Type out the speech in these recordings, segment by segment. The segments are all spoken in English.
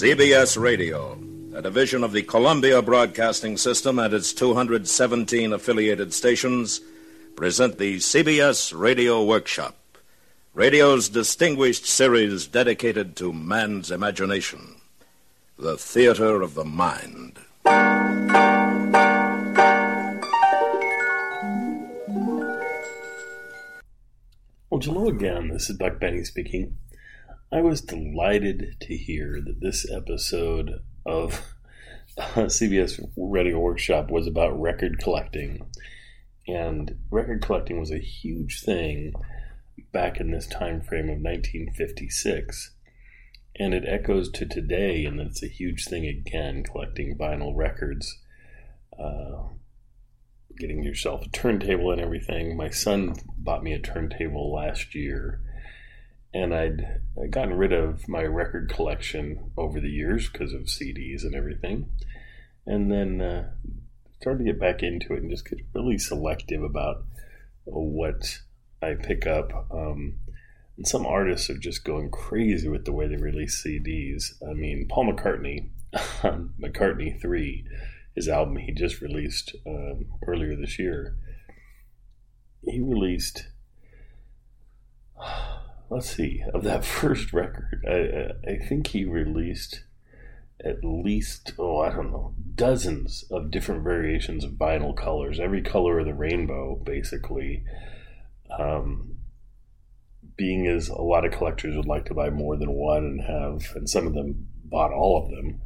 CBS Radio, a division of the Columbia Broadcasting System and its 217 affiliated stations, present the CBS Radio Workshop, radio's distinguished series dedicated to man's imagination, the theater of the mind. Well, hello again. This is Buck Benny speaking. I was delighted to hear that this episode of CBS Radio Workshop was about record collecting. And record collecting was a huge thing back in this time frame of 1956. And it echoes to today, and it's a huge thing again, collecting vinyl records. Uh, getting yourself a turntable and everything. My son bought me a turntable last year, and I'd, gotten rid of my record collection over the years because of CDs and everything, and then uh, started to get back into it and just get really selective about what I pick up. Um, and some artists are just going crazy with the way they release CDs. I mean, Paul McCartney, McCartney 3 his album he just released um, earlier this year. He released, let's see, of that first record, I, I think he released at least, oh, I don't know, dozens of different variations of vinyl colors, every color of the rainbow, basically. Um, being as a lot of collectors would like to buy more than one and have, and some of them bought all of them.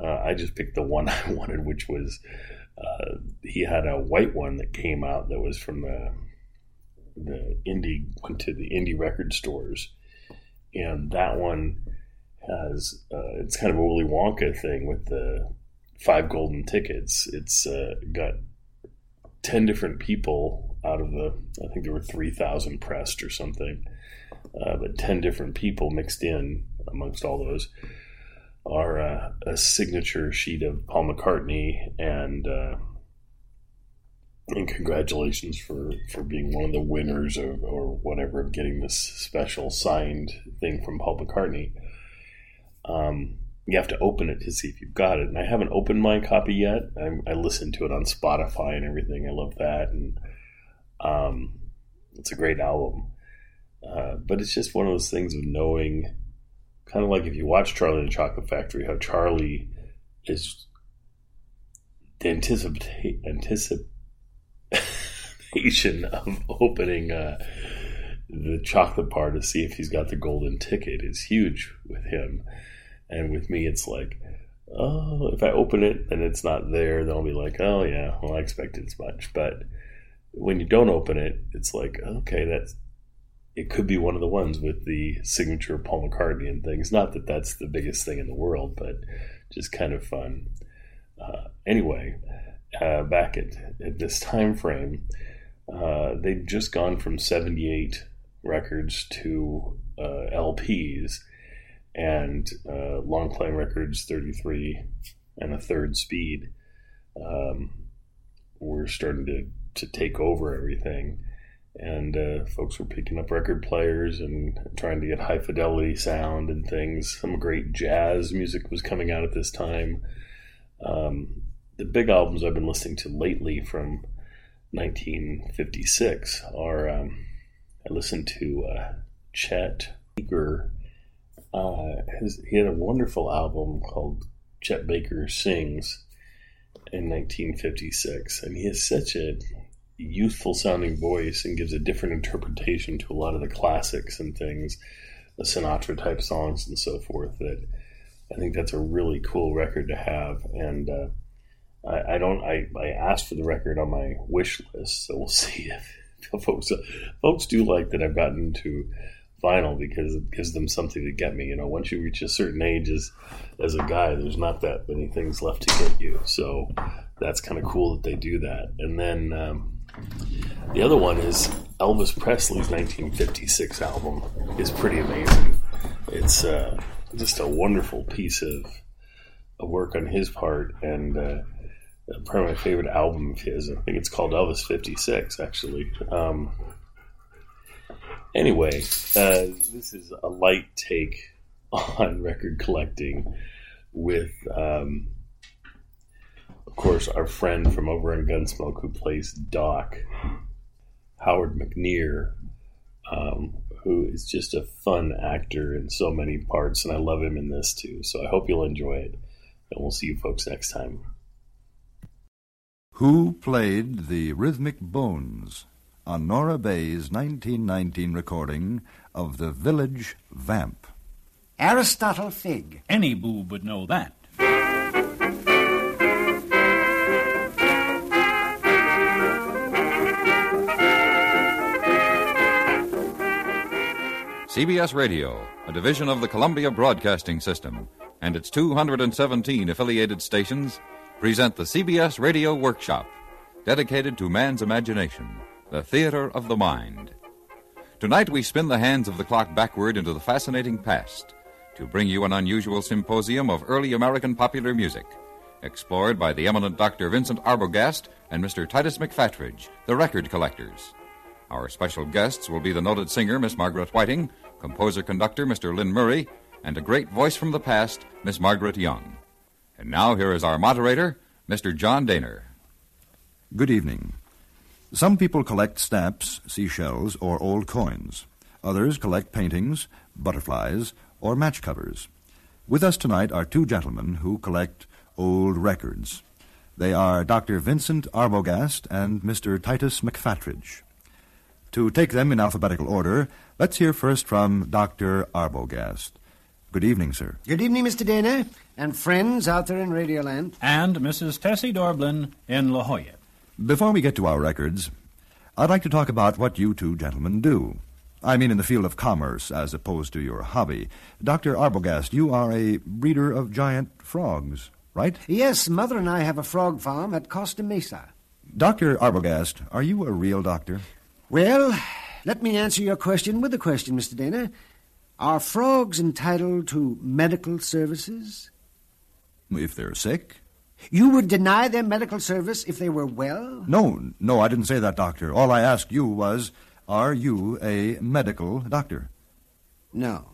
Uh, I just picked the one I wanted, which was uh, he had a white one that came out that was from the the indie went to the indie record stores, and that one has uh, it's kind of a Willy Wonka thing with the five golden tickets. It's uh, got ten different people out of the I think there were three thousand pressed or something, uh, but ten different people mixed in amongst all those are uh, a signature sheet of Paul McCartney and uh, and congratulations for for being one of the winners or, or whatever of getting this special signed thing from Paul McCartney. Um, you have to open it to see if you've got it, and I haven't opened my copy yet. I, I listened to it on Spotify and everything. I love that, and um, it's a great album. Uh, but it's just one of those things of knowing kind of like if you watch Charlie and the Chocolate Factory, how Charlie is the anticipate, anticipation of opening uh, the chocolate bar to see if he's got the golden ticket is huge with him. And with me, it's like, oh, if I open it and it's not there, then I'll be like, oh, yeah, well, I expected as much. But when you don't open it, it's like, okay, that's it could be one of the ones with the signature of Paul McCartney and things. Not that that's the biggest thing in the world, but just kind of fun. Uh, anyway, uh, back at, at, this time frame, uh, they'd just gone from 78 records to uh, LPs and uh, long playing records 33 and a third speed um, were starting to, to take over everything and uh, folks were picking up record players and trying to get high fidelity sound and things. Some great jazz music was coming out at this time. Um, the big albums I've been listening to lately from 1956 are um, I listened to uh, Chet Baker. Uh, his, he had a wonderful album called Chet Baker Sings in 1956, and he has such a youthful sounding voice and gives a different interpretation to a lot of the classics and things, the Sinatra type songs and so forth. That I think that's a really cool record to have. And uh, I, I, don't. I, I asked for the record on my wish list, so we'll see if, if folks folks do like that. I've gotten to vinyl because it gives them something to get me. You know, once you reach a certain age as as a guy, there's not that many things left to get you. So that's kind of cool that they do that. And then um, the other one is Elvis Presley's 1956 album is pretty amazing. It's uh, just a wonderful piece of, of work on his part, and uh, probably my favorite album of his. I think it's called Elvis 56, actually. Um, anyway, uh, this is a light take on record collecting with, um, of course, our friend from over in Gunsmoke who plays Doc, Howard McNear, um, who is just a fun actor in so many parts, and I love him in this too. So I hope you'll enjoy it, and we'll see you folks next time. Who played the rhythmic bones on Nora Bayes' 1919 recording of The Village Vamp? Aristotle Fig. Any boob would know that. CBS Radio, a division of the Columbia Broadcasting System, and its 217 affiliated stations present the CBS Radio Workshop, dedicated to man's imagination, the theater of the mind. Tonight we spin the hands of the clock backward into the fascinating past to bring you an unusual symposium of early American popular music, explored by the eminent Dr. Vincent Arbogast and Mr. Titus McFatridge, the record collectors. Our special guests will be the noted singer, Miss Margaret Whiting, composer conductor, Mr. Lynn Murray, and a great voice from the past, Miss Margaret Young. And now here is our moderator, Mr. John Dehner. Good evening. Some people collect stamps, seashells, or old coins. Others collect paintings, butterflies, or match covers. With us tonight are two gentlemen who collect old records. They are Dr. Vincent Arbogast and Mr. Titus McFatridge. To take them in alphabetical order, let's hear first from Dr. Arbogast. Good evening, sir. Good evening, Mr. Dana, and friends out there in Radioland. And Mrs. Tessie Dorblin in La Jolla. Before we get to our records, I'd like to talk about what you two gentlemen do. I mean, in the field of commerce, as opposed to your hobby. Dr. Arbogast, you are a breeder of giant frogs, right? Yes, Mother and I have a frog farm at Costa Mesa. Dr. Arbogast, are you a real doctor? Well, let me answer your question with a question, Mr. Dana. Are frogs entitled to medical services? If they're sick? You would deny them medical service if they were well? No, no, I didn't say that, doctor. All I asked you was, are you a medical doctor? No.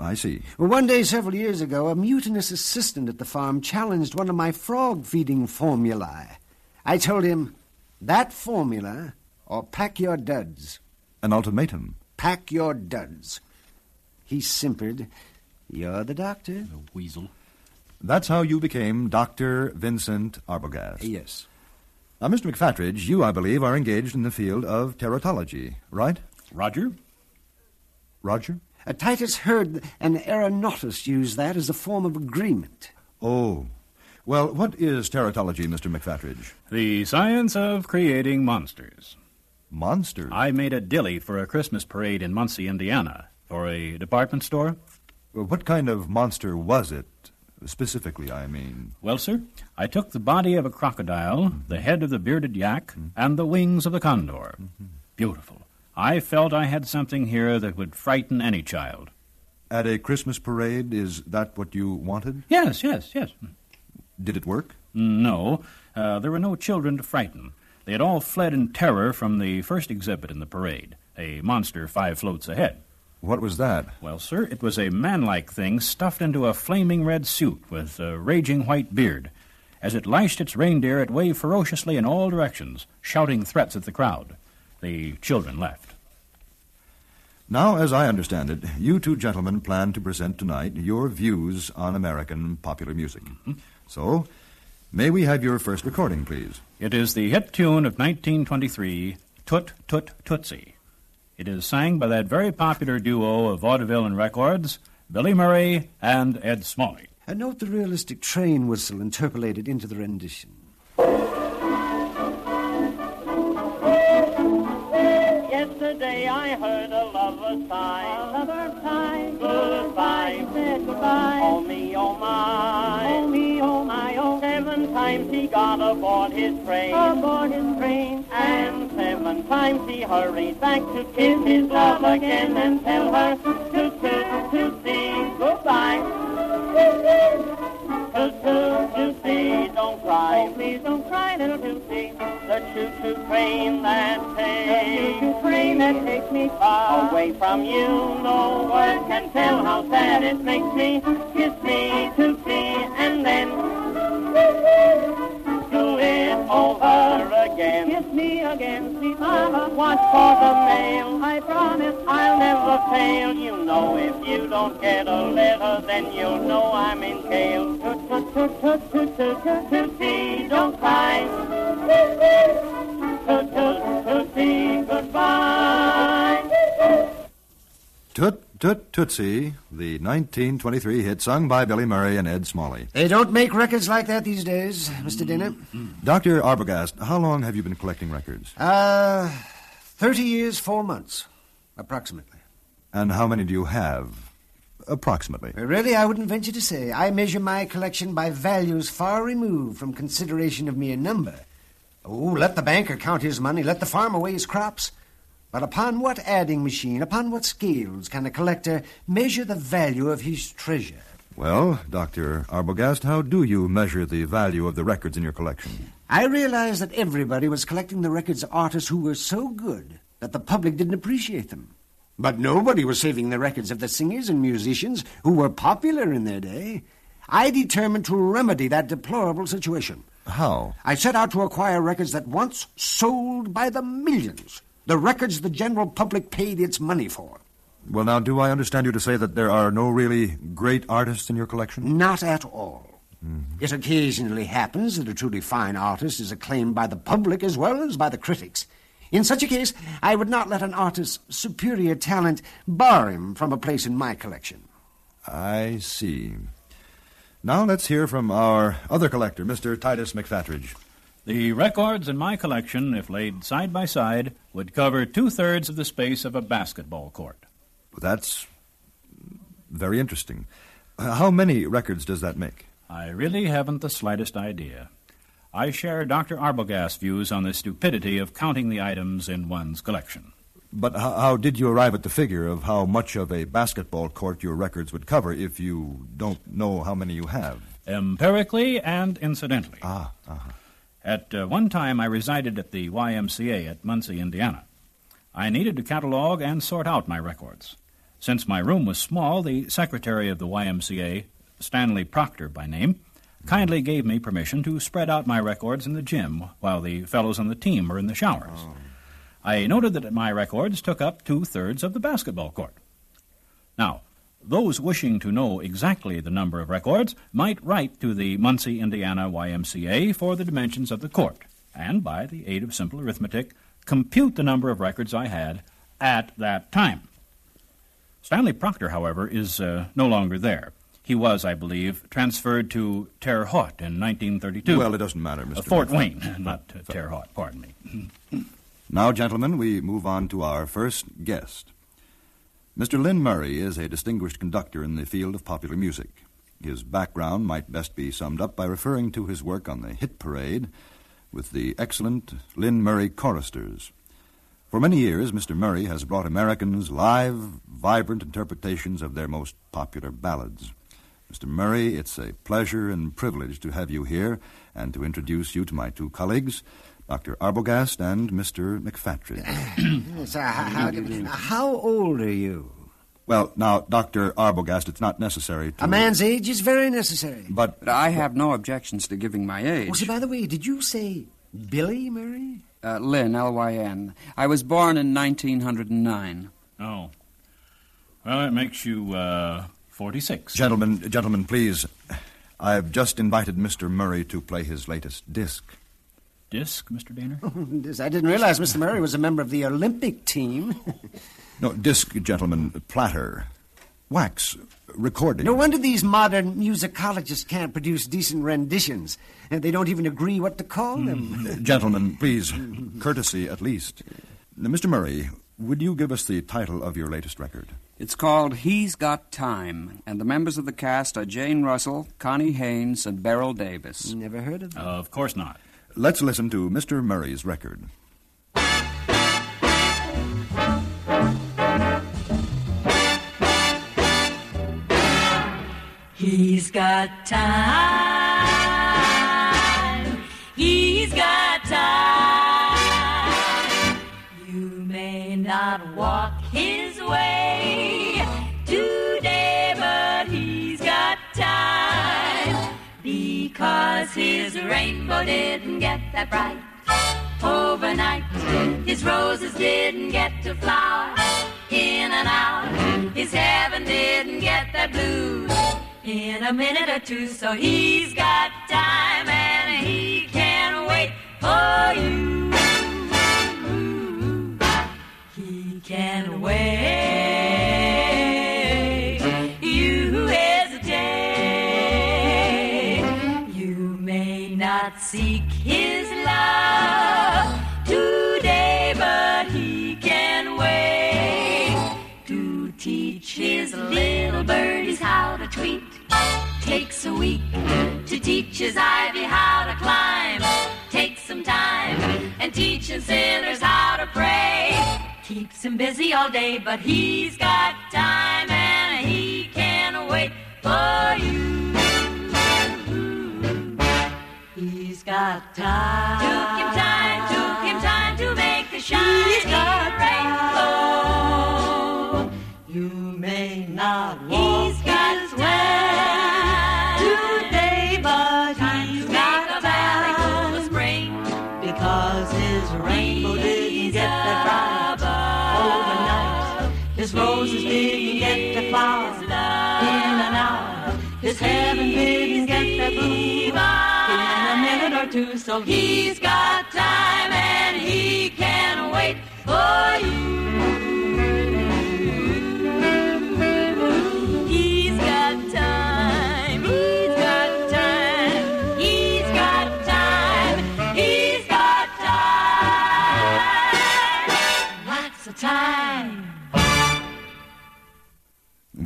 I see. Well, one day several years ago, a mutinous assistant at the farm challenged one of my frog feeding formulae. I told him, that formula, or pack your duds. An ultimatum. Pack your duds. He simpered. You're the doctor. The weasel. That's how you became Dr. Vincent Arbogast. Yes. Now, Mr. McFatridge, you, I believe, are engaged in the field of teratology, right? Roger? Roger? Uh, Titus heard an aeronautus use that as a form of agreement. Oh. Well, what is teratology, Mr. McFatridge? The science of creating monsters. Monsters? I made a dilly for a Christmas parade in Muncie, Indiana, for a department store. What kind of monster was it? Specifically, I mean. Well, sir, I took the body of a crocodile, the head of the bearded yak, and the wings of the condor. Beautiful. I felt I had something here that would frighten any child. At a Christmas parade, is that what you wanted? Yes, yes, yes. Did it work? No, uh, there were no children to frighten. They had all fled in terror from the first exhibit in the parade, a monster five floats ahead. What was that? Well, sir, it was a manlike thing stuffed into a flaming red suit with a raging white beard. As it lashed its reindeer, it waved ferociously in all directions, shouting threats at the crowd. The children left. Now, as I understand it, you two gentlemen plan to present tonight your views on American popular music. Mm-hmm. So, may we have your first recording, please? It is the hit tune of 1923, Toot Toot Tootsie. It is sang by that very popular duo of vaudeville and records, Billy Murray and Ed Smalley. And note the realistic train whistle interpolated into the rendition. Yesterday I heard a sigh. Lover sigh. Goodbye. Said goodbye. Oh me, oh my. Oh me, oh my, oh. Seven times he got aboard his train. Aboard his train. And seven times he hurried back to kiss his love again and tell her to to to see goodbye. Toot toot Tootsie, don't cry, please don't cry, little Tootsie. The choo-choo train that takes, the choo-choo train that takes me far away from you. No word can tell how sad it makes me. Kiss me to see and then do it over again. Kiss me again, sweet mama. Watch for the mail. I promise I'll never fail. You know if you don't get a letter, then you'll know I'm in jail. Toot toot toot toot toot Toot Toot Tootsie, the 1923 hit sung by Billy Murray and Ed Smalley. They don't make records like that these days, Mr. Dinner. Mm, mm. Dr. Arbogast, how long have you been collecting records? Uh, 30 years, four months, approximately. And how many do you have? Approximately. Uh, really, I wouldn't venture to say. I measure my collection by values far removed from consideration of mere number. Oh, let the banker count his money, let the farmer weigh his crops. But upon what adding machine, upon what scales can a collector measure the value of his treasure? Well, Dr. Arbogast, how do you measure the value of the records in your collection? I realized that everybody was collecting the records of artists who were so good that the public didn't appreciate them. But nobody was saving the records of the singers and musicians who were popular in their day. I determined to remedy that deplorable situation. How? I set out to acquire records that once sold by the millions. The records the general public paid its money for. Well, now, do I understand you to say that there are no really great artists in your collection? Not at all. Mm-hmm. It occasionally happens that a truly fine artist is acclaimed by the public as well as by the critics. In such a case, I would not let an artist's superior talent bar him from a place in my collection. I see. Now let's hear from our other collector, Mr. Titus McFatridge. The records in my collection, if laid side by side, would cover two thirds of the space of a basketball court. That's very interesting. How many records does that make? I really haven't the slightest idea. I share Dr. Arbogast's views on the stupidity of counting the items in one's collection. But how, how did you arrive at the figure of how much of a basketball court your records would cover if you don't know how many you have? Empirically and incidentally. Ah, uh-huh. At uh, one time, I resided at the YMCA at Muncie, Indiana. I needed to catalog and sort out my records. Since my room was small, the secretary of the YMCA, Stanley Proctor by name, kindly gave me permission to spread out my records in the gym while the fellows on the team were in the showers. I noted that my records took up two thirds of the basketball court. Now, those wishing to know exactly the number of records might write to the Muncie, Indiana YMCA for the dimensions of the court, and by the aid of simple arithmetic, compute the number of records I had at that time. Stanley Proctor, however, is uh, no longer there. He was, I believe, transferred to Terre Haute in 1932. Well, it doesn't matter, Mr. Uh, Fort. Wayne, not uh, Terre Haute, pardon me. Now, gentlemen, we move on to our first guest. Mr. Lynn Murray is a distinguished conductor in the field of popular music. His background might best be summed up by referring to his work on the hit parade with the excellent Lynn Murray choristers. For many years, Mr. Murray has brought Americans live, vibrant interpretations of their most popular ballads. Mr. Murray, it's a pleasure and privilege to have you here and to introduce you to my two colleagues, Dr. Arbogast and Mr. McFatridge. Yes, uh, how, how old are you? well, now, Dr. Arbogast, it's not necessary to. A man's age is very necessary. But But I have no objections to giving my Oh, age. see, by the way, did you say Billy Murray? Uh, Lynn, L-Y-N. I was born in 1909. Oh. Well, that makes you uh, 46. Gentlemen, gentlemen, please. I've just invited Mr. Murray to play his latest disc. Disc, Mr. Dehner? Yes, I didn't realize Mr. Murray was a member of the Olympic team. No, disc, gentlemen, platter, wax, recording. No wonder these modern musicologists can't produce decent renditions. And they don't even agree what to call mm. them. Uh, gentlemen, please, courtesy at least. Now, Mr. Murray, would you give us the title of your latest record? It's called He's Got Time, and the members of the cast are Jane Russell, Connie Haynes, and Beryl Davis. Never heard of them. Of course not. Let's listen to Mr. Murray's record. He's got time. He's got time. You may not walk his way his rainbow didn't get that bright overnight. His roses didn't get to flower in and out. His heaven didn't get that blue in a minute or two. So he's got time and he can wait for you. Little birdies how to tweet. Takes a week to teach his ivy how to climb. Takes some time and teaching sinners how to pray. Keeps him busy all day, but he's got time and he can wait for you. He's got time. Took him time, took him time to make a shining rainbow. You may not walk He's got today, but he's got a valley full of spring because his rainbow didn't get that bright overnight. His roses didn't get the flowers in an hour. His heaven didn't get that blue in a minute or two. So He's got time and he can wait for you.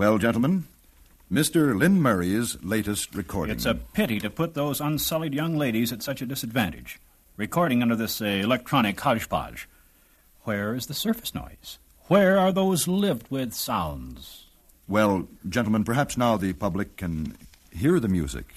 Well, gentlemen, Mr. Lynn Murray's latest recording. It's a pity to put those unsullied young ladies at such a disadvantage, recording under this uh, electronic hodgepodge. Where is the surface noise? Where are those lived with sounds? Well, gentlemen, perhaps now the public can hear the music.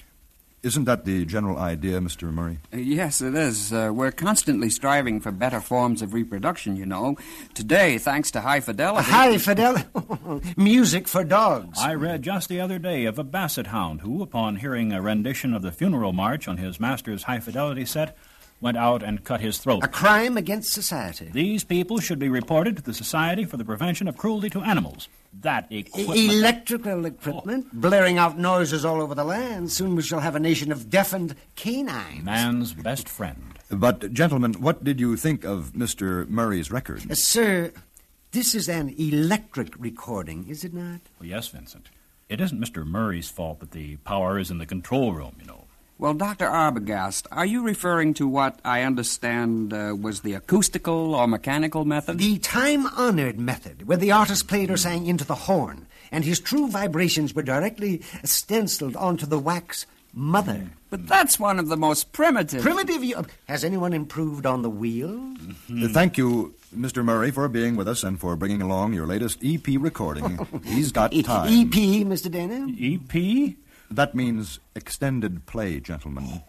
Isn't that the general idea, Mr. Murray? Uh, Yes, it is. Uh, we're constantly striving for better forms of reproduction, you know. Today, thanks to high fidelity. High fidelity. Music for dogs. I read just the other day of a basset hound who, upon hearing a rendition of the funeral march on his master's high fidelity set, went out and cut his throat. A crime against society. These people should be reported to the Society for the Prevention of Cruelty to Animals. That equipment. Electrical equipment, blaring out noises all over the land. Soon we shall have a nation of deafened canines. Man's best friend. But, gentlemen, what did you think of Mr. Murray's record? Uh, sir, this is an electric recording, is it not? Well, yes, Vincent. It isn't Mr. Murray's fault that the power is in the control room, you know. Well, Dr. Arbogast, are you referring to what I understand uh, was the acoustical or mechanical method? The time honored method, where the artist played or sang into the horn, and his true vibrations were directly stenciled onto the wax mother. But that's one of the most primitive. Primitive? you- Has anyone improved on the wheel? Uh, Thank you, Mr. Murray, for being with us and for bringing along your latest EP recording. He's got E- time. EP, Mr. Dana? EP? That means extended play, gentlemen.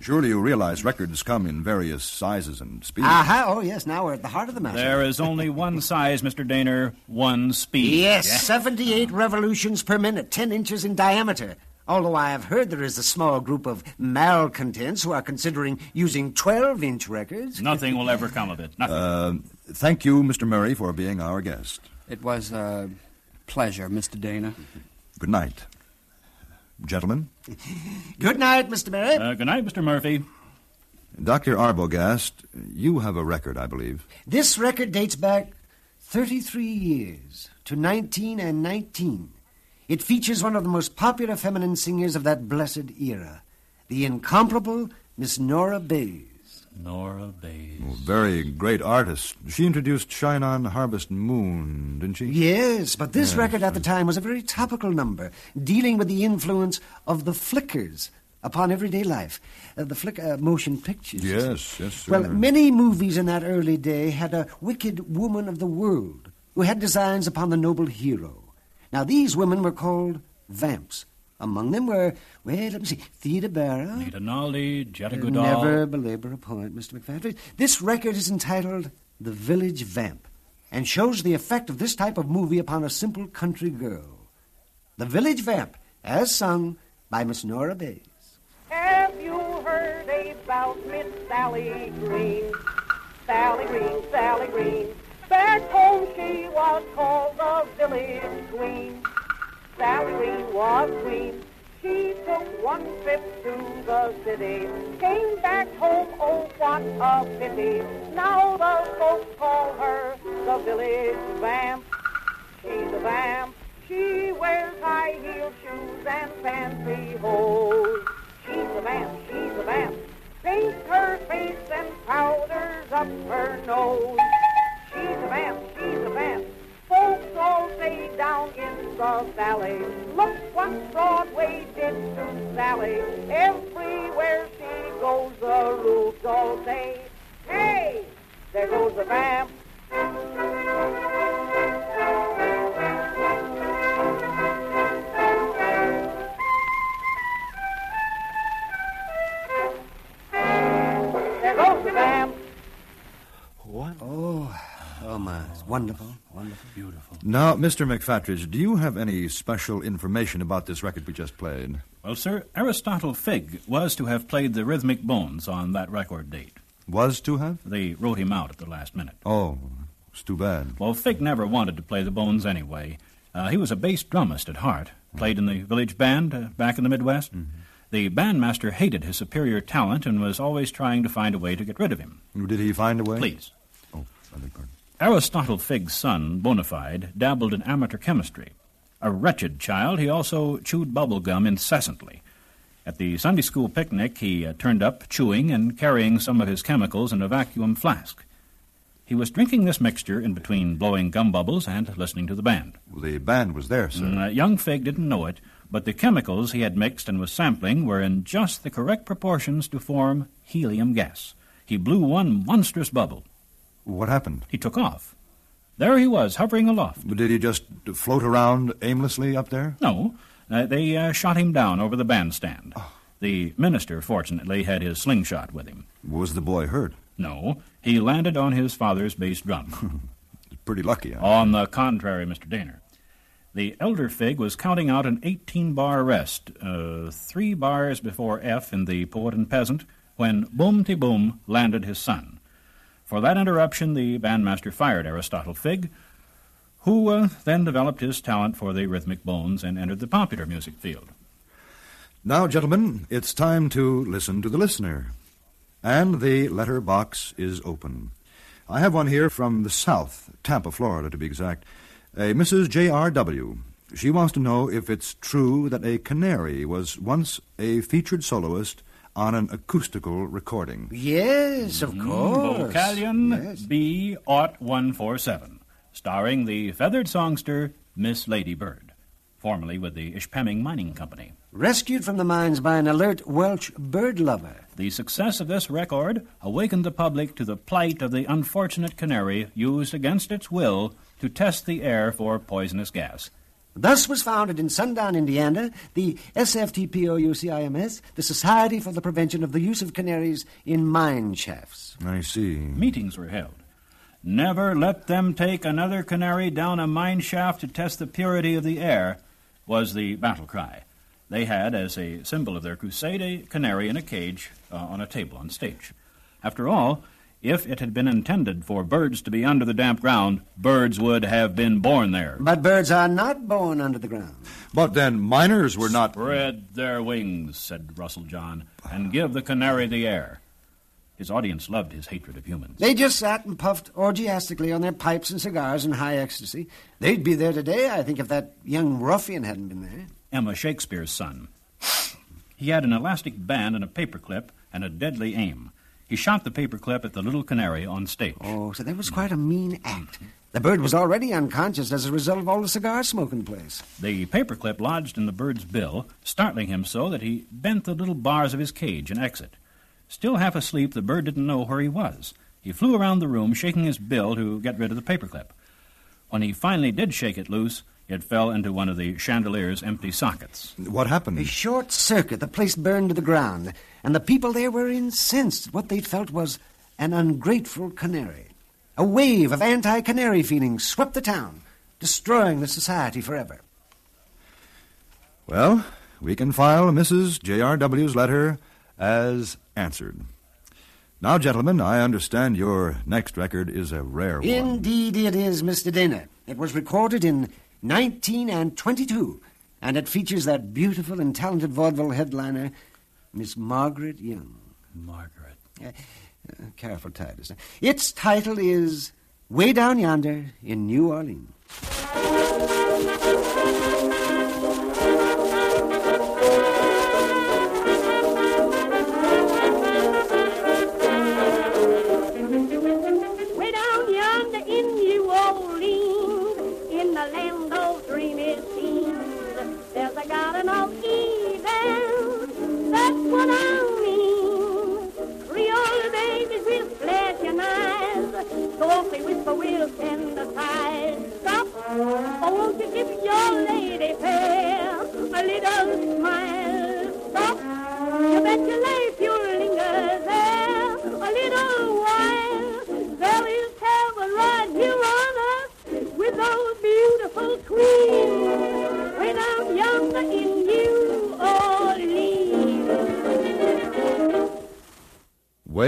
Surely you realize records come in various sizes and speeds. Aha, oh yes, now we're at the heart of the matter. There is only one size, Mr. Dehner, one speed. Yes, 78 revolutions per minute, 10 inches in diameter. Although I have heard there is a small group of malcontents who are considering using 12 inch records. Nothing will ever come of it. Nothing. Uh, thank you, Mr. Murray, for being our guest. It was a pleasure, Mr. Dana. Good night. Gentlemen, Good night, Mr. Murray. Uh, good night, Mr. Murphy. Dr. Arbogast, you have a record, I believe. This record dates back 33 years to 19 and 19. It features one of the most popular feminine singers of that blessed era, the incomparable Miss Nora Bayes. Nora Bayes. Oh, very great artist. She introduced Shine On Harvest Moon, didn't she? Yes, but this Yes. record at the time was a very topical number, dealing with the influence of the flickers upon everyday life. Uh, the flick uh, motion pictures. you Yes, see. yes, Well, many movies in that early day had a wicked woman of the world who had designs upon the noble hero. Now, these women were called vamps. Among them were, well, let me see, Theda Bara. Nita Naldi, Jetta Goudal. Never belabor a point, Mr. McFadden. This record is entitled The Village Vamp. and shows the effect of this type of movie upon a simple country girl. The Village Vamp, as sung by Miss Nora Bayes. Have you heard about Miss Sally Green? Sally Green, Sally Green. Back home she was called the village queen. Green was queen. She took one trip to the city, came back home, oh what a pity. Now the folks call her the village vamp. She's a vamp. She wears high heel shoes and fancy hose. She's a vamp, she's a vamp. Paints her face valley, look what Broadway did to Sally. Everywhere she goes, the roofs all say, hey, there goes the vamp. Now, Mr. McFatridge, do you have any special information about this record we just played? Well, sir, Aristotle Figg was to have played the rhythmic bones on that record date. Was to have? They wrote him out at the last minute. Oh, it's too bad. Well, Figg never wanted to play the bones anyway. Uh, he was a bass drummist at heart, played in the village band uh, back in the Midwest. The bandmaster hated his superior talent and was always trying to find a way to get rid of him. Did he find a way? Please. Oh, I beg pardon. Aristotle Figg's son, Bonafide, dabbled in amateur chemistry. A wretched child, he also chewed bubble gum incessantly. At the Sunday school picnic, he uh, turned up chewing and carrying some of his chemicals in a vacuum flask. He was drinking this mixture in between blowing gum bubbles and listening to the band. The band was there, sir. Mm, uh, young Fig didn't know it, but the chemicals he had mixed and was sampling were in just the correct proportions to form helium gas. He blew one monstrous bubble. What happened? He took off. There he was, hovering aloft. Did he just float around aimlessly up there? No, uh, they uh, shot him down over the bandstand. The minister, fortunately, had his slingshot with him. Was the boy hurt? No, he landed on his father's bass drum. Pretty lucky, huh? on the contrary, Mr. Dehner. The elder Fig was counting out an 18 bar rest, uh, three bars before F in The Poet and Peasant, when boom ti boom landed his son. For that interruption, the bandmaster fired Aristotle Fig, who uh, then developed his talent for the rhythmic bones and entered the popular music field. Now, gentlemen, it's time to listen to the listener. And the letter box is open. I have one here from the South, Tampa, Florida, to be exact. A Mrs. J.R.W. She wants to know if it's true that a canary was once a featured soloist on an acoustical recording. Yes, of mm-hmm. course. Vocalion Yes. B. Ought 147, starring the feathered songster Miss Lady Bird, formerly with the Ishpeming Mining Company. Rescued from the mines by an alert Welsh bird lover. The success of this record awakened the public to the plight of the unfortunate canary used against its will to test the air for poisonous gas. Thus was founded in Sundown, Indiana, the SFTPOUCIMS, the Society for the Prevention of the Use of Canaries in Mine Shafts. I see. Meetings were held. Never let them take another canary down a mine shaft to test the purity of the air, was the battle cry. They had, as a symbol of their crusade, a canary in a cage uh, on a table on stage. After all, if it had been intended for birds to be under the damp ground, birds would have been born there. But birds are not born under the ground. But then miners were not. Spread their wings, said Russell John, and give the canary the air. His audience loved his hatred of humans. They just sat and puffed orgiastically on their pipes and cigars in high ecstasy. They'd be there today, I think, if that young ruffian hadn't been there. Emma Shakespeare's son. He had an elastic band and a paperclip and a deadly aim. He shot the paperclip at the little canary on stage. Oh, so that was quite a mean act. The bird was already unconscious as a result of all the cigar smoke in the place. The paperclip lodged in the bird's bill, startling him so that he bent the little bars of his cage and exit. Still half asleep, the bird didn't know where he was. He flew around the room, shaking his bill to get rid of the paperclip. When he finally did shake it loose, it fell into one of the chandelier's empty sockets. What happened? A short circuit, the place burned to the ground, and the people there were incensed. What they felt was an ungrateful canary. A wave of anti canary feelings swept the town, destroying the society forever. Well, we can file Mrs. J.R.W.'s letter as answered. Now, gentlemen, I understand your next record is a rare one. Indeed, it is, Mr. Dana. It was recorded in 19 and 22, and it features that beautiful and talented vaudeville headliner, Miss Margaret Young. Margaret. Uh, uh, careful, Titus. Its title is Way Down Yonder in New Orleans.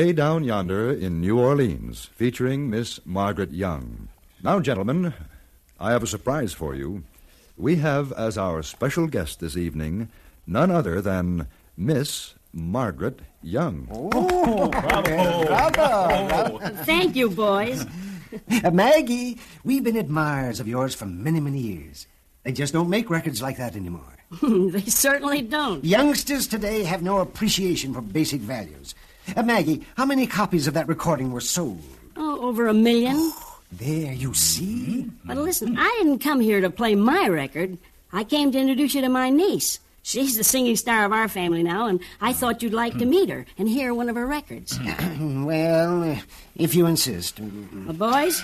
Way Down Yonder in New Orleans, featuring Miss Margaret Young. Now, gentlemen, I have a surprise for you. We have as our special guest this evening none other than Miss Margaret Young. Bravo! Bravo! Thank you, boys. Uh, Maggie, we've been admirers of yours for many, many years. They just don't make records like that anymore. they certainly don't. Youngsters today have no appreciation for basic values. Uh, Maggie, how many copies of that recording were sold? Oh, over a million. There, you see? But listen, I didn't come here to play my record. I came to introduce you to my niece. She's the singing star of our family now, and I thought you'd like to meet her and hear one of her records. well, uh, if you insist. Well, boys,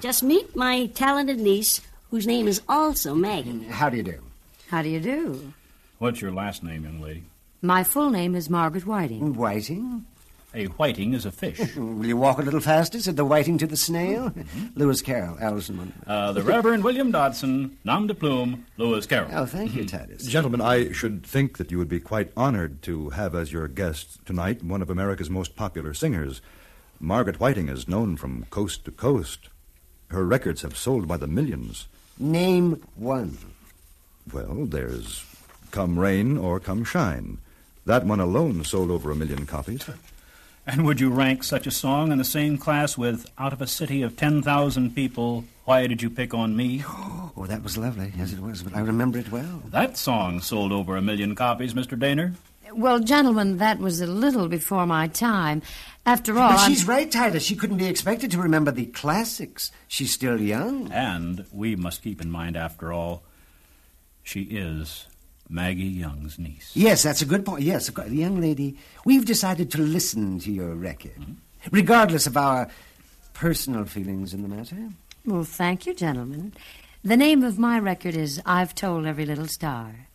just meet my talented niece, whose name is also Maggie. How do you do? How do you do? What's your last name, young lady? My full name is Margaret Whiting. Whiting? A whiting is a fish. Will you walk a little faster? said the whiting to the snail. Lewis Carroll, Alice in Wonderland. Uh, the Reverend William Dodgson, nom de plume, Lewis Carroll. Oh, thank you, Titus. Gentlemen, I should think that you would be quite honored to have as your guest tonight one of America's most popular singers. Margaret Whiting is known from coast to coast. Her records have sold by the millions. Name one. Well, there's Come Rain or Come Shine. That one alone sold over a million copies. And would you rank such a song in the same class with Out of a City of 10,000 People, Why Did You Pick on Me? Oh, that was lovely. Yes, it was, but I remember it well. That song sold over a million copies, Mr. Dehner. Well, gentlemen, that was a little before my time. After all, But I'm- she's right, Titus. She couldn't be expected to remember the classics. She's still young. And we must keep in mind, after all, she is Maggie Young's niece. Yes, that's a good point. Yes, the young lady. We've decided to listen to your record, regardless of our personal feelings in the matter. Well, thank you, gentlemen. The name of my record is I've Told Every Little Star.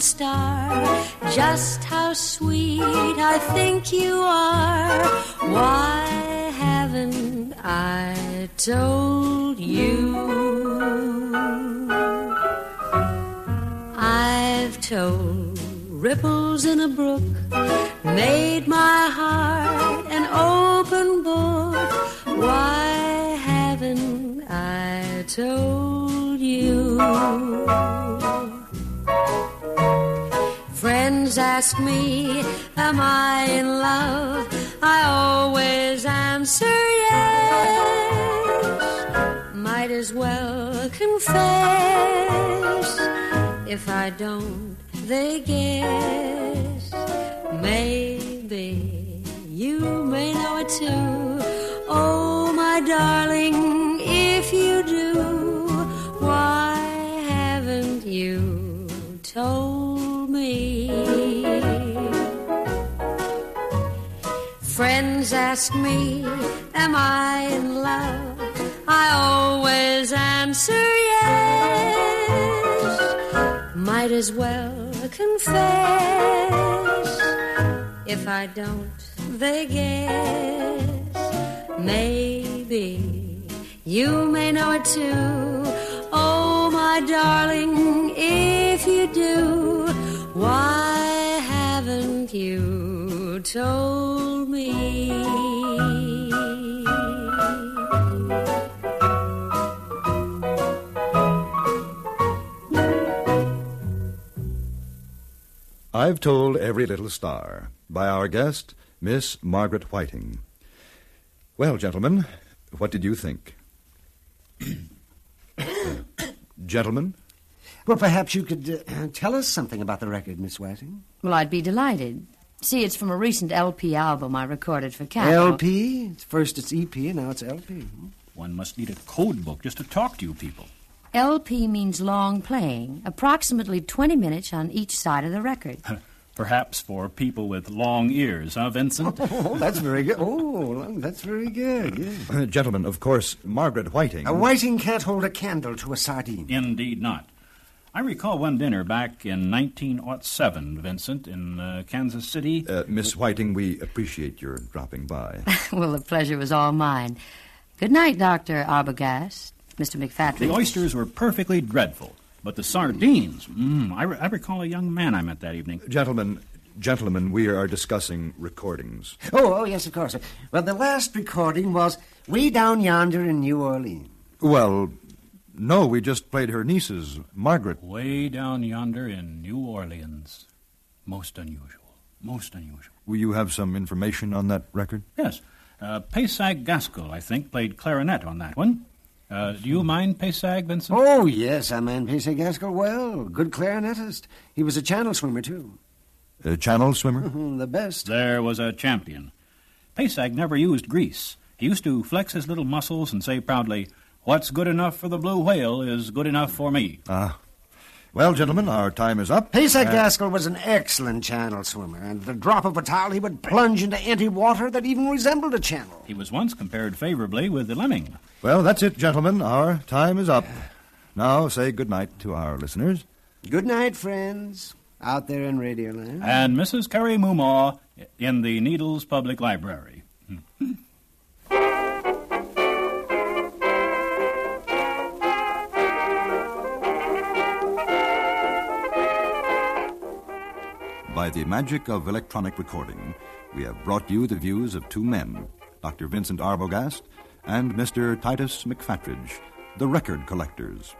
Little star just how sweet I think you are. Why haven't I told you? I've told ripples in a brook, made my heart an open book. Why haven't I told you? Friends ask me, Am I in love? I always answer yes. Might as well confess. If I don't, they guess. Maybe you may know it too. Oh, my darling, Friends ask me, Am I in love? I always answer yes. might as well confess. If I don't, they guess. Maybe you may know it too. Oh, my darling, if you do, why haven't you told me? I've Told Every Little Star by our guest, Miss Margaret Whiting. Well, gentlemen, what did you think? Uh, gentlemen? Well, perhaps you could uh, tell us something about the record, Miss Whiting. Well, I'd be delighted. See, it's from a recent LP album I recorded for Capitol. LP? First it's EP, and now it's LP. One must need a code book just to talk to you people. LP means long playing, approximately 20 minutes on each side of the record. Perhaps for people with long ears, huh, Vincent? Oh, that's very good. Oh, that's very good. Yeah. Uh, gentlemen, of course, Margaret Whiting. A whiting can't hold a candle to a sardine. Indeed not. I recall one dinner back in 1907, Vincent, in uh, Kansas City. Uh, Miss Whiting, we appreciate your dropping by. well, the pleasure was all mine. Good night, Dr. Arbogast, Mr. McFadden. The oysters were perfectly dreadful, but the sardines, mm, I, re- I recall a young man I met that evening. Gentlemen, gentlemen, we are discussing recordings. Oh, oh, yes, of course. Well, the last recording was way down yonder in New Orleans. Well, no, we just played her niece's, Margaret. Way down yonder in New Orleans. Most unusual. Most unusual. Will you have some information on that record? Yes. Uh, Pesag Gaskell, I think, played clarinet on that one. Uh, do you mind Pesag, Vincent? Oh, yes, I mind Pesay Gaskell well. Good clarinetist. He was a channel swimmer, too. A channel swimmer? the best. There was a champion. Pesag never used grease. He used to flex his little muscles and say proudly, What's good enough for the blue whale is good enough for me. Ah. Well, gentlemen, our time is up. Pesach Uh, Gaskell was an excellent channel swimmer, and at the drop of a towel he would plunge into empty water that even resembled a channel. He was once compared favorably with the lemming. Well, that's it, gentlemen. Our time is up. Now, say good night to our listeners. Good night, friends, out there in Radio Land. And Mrs. Carrie Mumaw in the Needles Public Library. By the magic of electronic recording, we have brought you the views of two men, Dr. Vincent Arbogast and Mr. Titus McFatridge, the record collectors.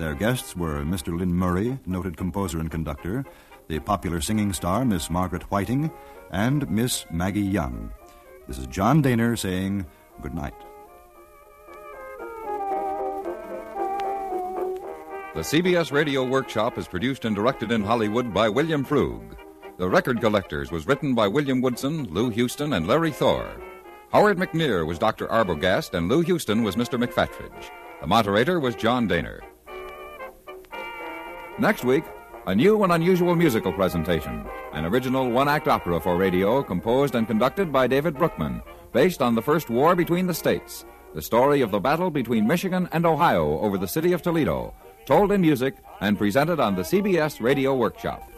Their guests were Mr. Lynn Murray, noted composer and conductor, the popular singing star Miss Margaret Whiting, and Miss Maggie Young. This is John Dehner saying good night. The CBS Radio Workshop is produced and directed in Hollywood by William Froug. The Record Collectors was written by William Woodson, Lou Houston, and Larry Thor. Howard McNear was Dr. Arbogast, and Lou Houston was Mr. McFatridge. The moderator was John Dehner. Next week, a new and unusual musical presentation. An original one act opera for radio composed and conducted by David Broekman, based on the first war between the states. The story of the battle between Michigan and Ohio over the city of Toledo, told in music and presented on the CBS Radio Workshop.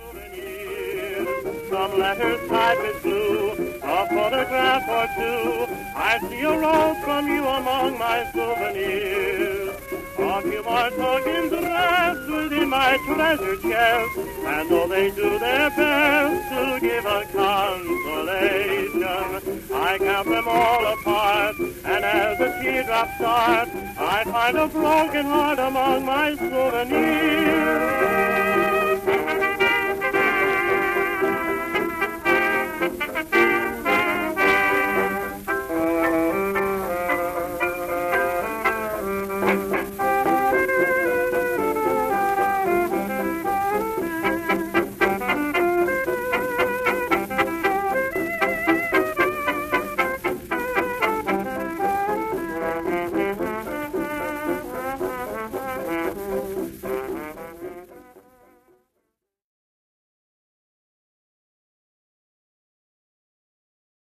Some letters tied with blue, a photograph or two. I see a rose from you among my souvenirs. A few more tokens rest within my treasure chest, and though they do their best to give a consolation, I count them all apart, and as the teardrops start, I find a broken heart among my souvenirs. thank you.